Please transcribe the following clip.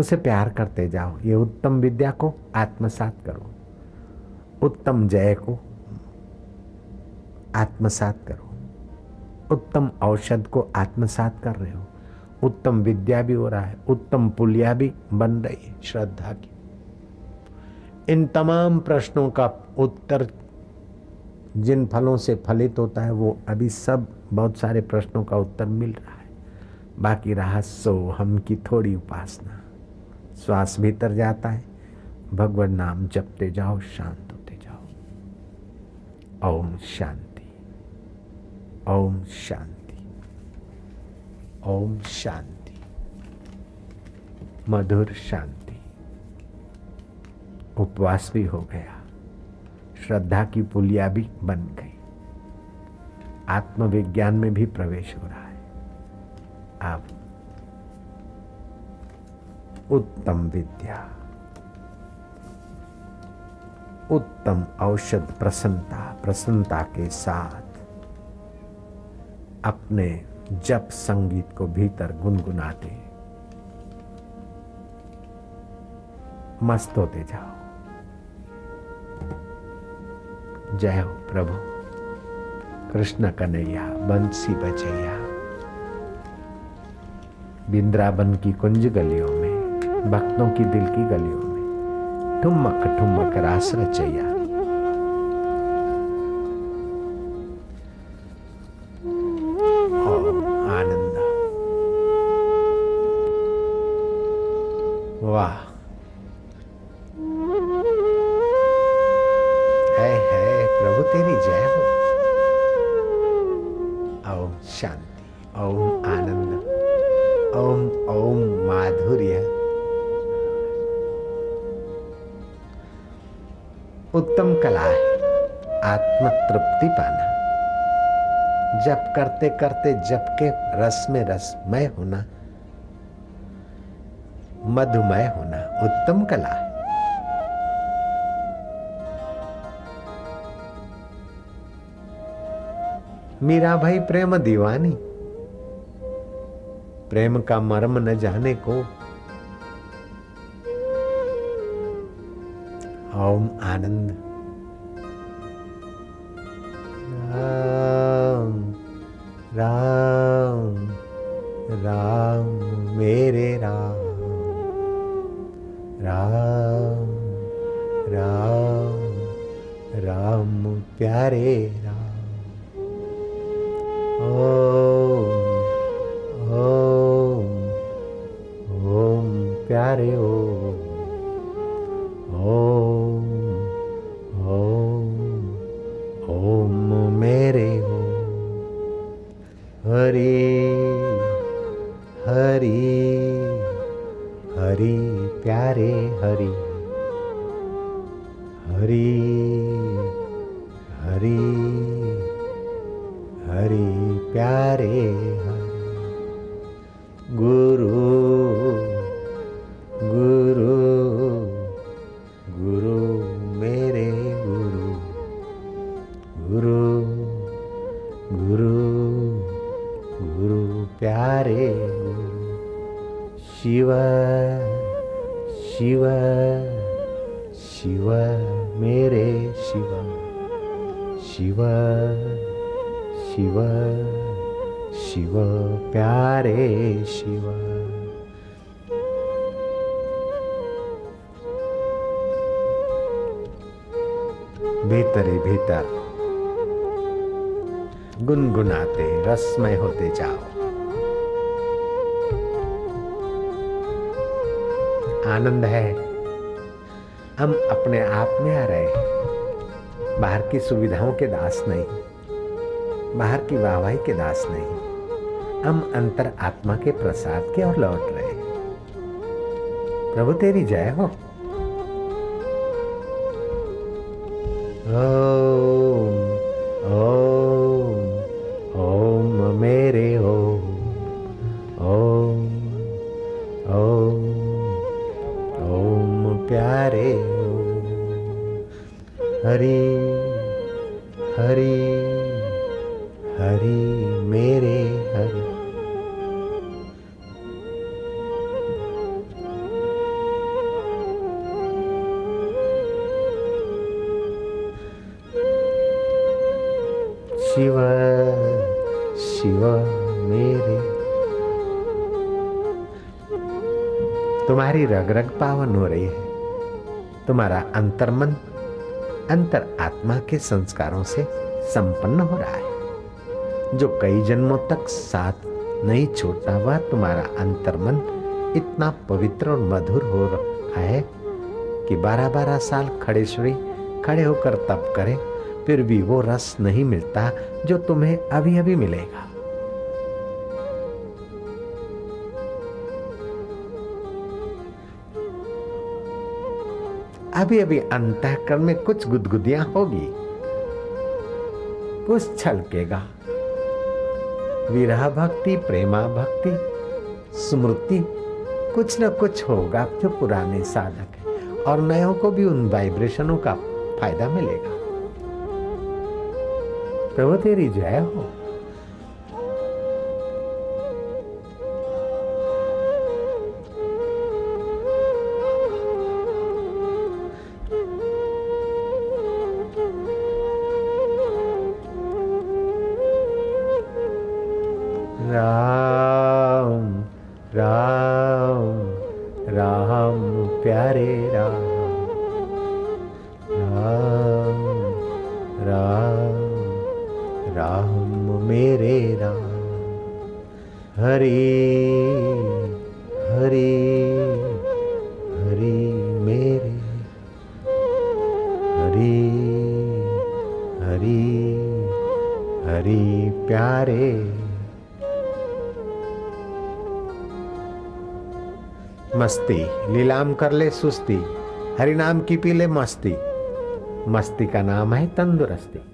उसे प्यार करते जाओ। ये उत्तम विद्या को आत्मसात करो। उत्तम जय को आत्मसात करो। उत्तम औषध को आत्मसात कर रहे हो। उत्तम विद्या भी हो रहा है। उत्तम पुलिया भी बन रही है श्रद्धा की। इन तमाम प्रश्नों का उत्तर जिन फलों से फलित होता है, वो अभी सब बहुत सारे प्रश्नों का उत्तर मिल रहा है। बाकी रहा सो हम की थोड़ी उपासना। श्वास भीतर जाता है। भगवान नाम जपते जाओ, शांत होते जाओ। ओम शांति। ओम शांति। ओम शांति। मधुर शांति। उपवास भी हो गया। श्रद्धा की पुलिया भी बन गई। आत्मविज्ञान में भी प्रवेश हो रहा है। अब उत्तम विद्या, उत्तम औषध प्रसन्नता प्रसन्नता के साथ अपने जप संगीत को भीतर गुनगुनाते, मस्त होते जाओ। जय हो प्रभु। कृष्ण कन्हैया, बंसी बचैया बिंद्राबन की कुंज गलियों भक्तों की दिल की गलियों में। ठुमक ठुमक रास रचैया। वाह। है है, प्रभु तेरी जय हो। ओम शांति। ओम उत्तम कला है। आत्म तृप्ति पाना। जप करते करते जप के रस में रसमय होना। मधुमय होना उत्तम कला है। मीरा भाई प्रेम दीवानी। प्रेम का मर्म न जाने को ओम आनंद राम राम राम मेरे राम राम राम राम प्यारे राम ओम ओम ओम प्यारे ओम ओम मेरे ओम हरि हरि हरि प्यारे हरि हरि हरि हरि प्यारे हरि गुरु शिव शिव शिव, मेरे शिव शिव शिव शिव, प्यारे शिव। भीतर भीतर गुनगुनाते, रसमय होते जाओ। आनंद है। हम अपने आप में आ रहे हैं। बाहर की सुविधाओं के दास नहीं। बाहर की वाहवाही के दास नहीं। हम अंतर आत्मा के प्रसाद के ओर लौट रहे हैं। प्रभु तेरी जय हो। ओम हरे हरे मेरे हरे। शिव शिव मेरे। तुम्हारी रग रग पावन हो रही है। तुम्हारा अंतर्मन अंतर आत्मा के संस्कारों से संपन्न हो रहा है। जो कई जन्मों तक साथ नहीं छोड़ता, वह तुम्हारा अंतर्मन इतना पवित्र और मधुर हो रहा है कि बारह बारह साल खड़े श्री खड़े होकर तप करें, फिर भी वो रस नहीं मिलता जो तुम्हें अभी अभी मिलेगा। अभी अभी अंतःकरण में कुछ गुदगुदियाँ होगी। कुछ छलकेगा विरह भक्ति, प्रेमा भक्ति, स्मृति, कुछ न कुछ होगा जो पुराने साधक है और नयों को भी उन वाइब्रेशनों का फ़ायदा मिलेगा। प्रभु तेरी जय हो। राम राम, प्यारे राम। राम राम राम, मेरे राम। हरे हरे हरे, मेरे। हरे हरे हरे, प्यारे। मस्ती, लीलाम कर ले सुस्ती, हरिनाम की पी ले मस्ती। मस्ती का नाम है तंदुरुस्ती।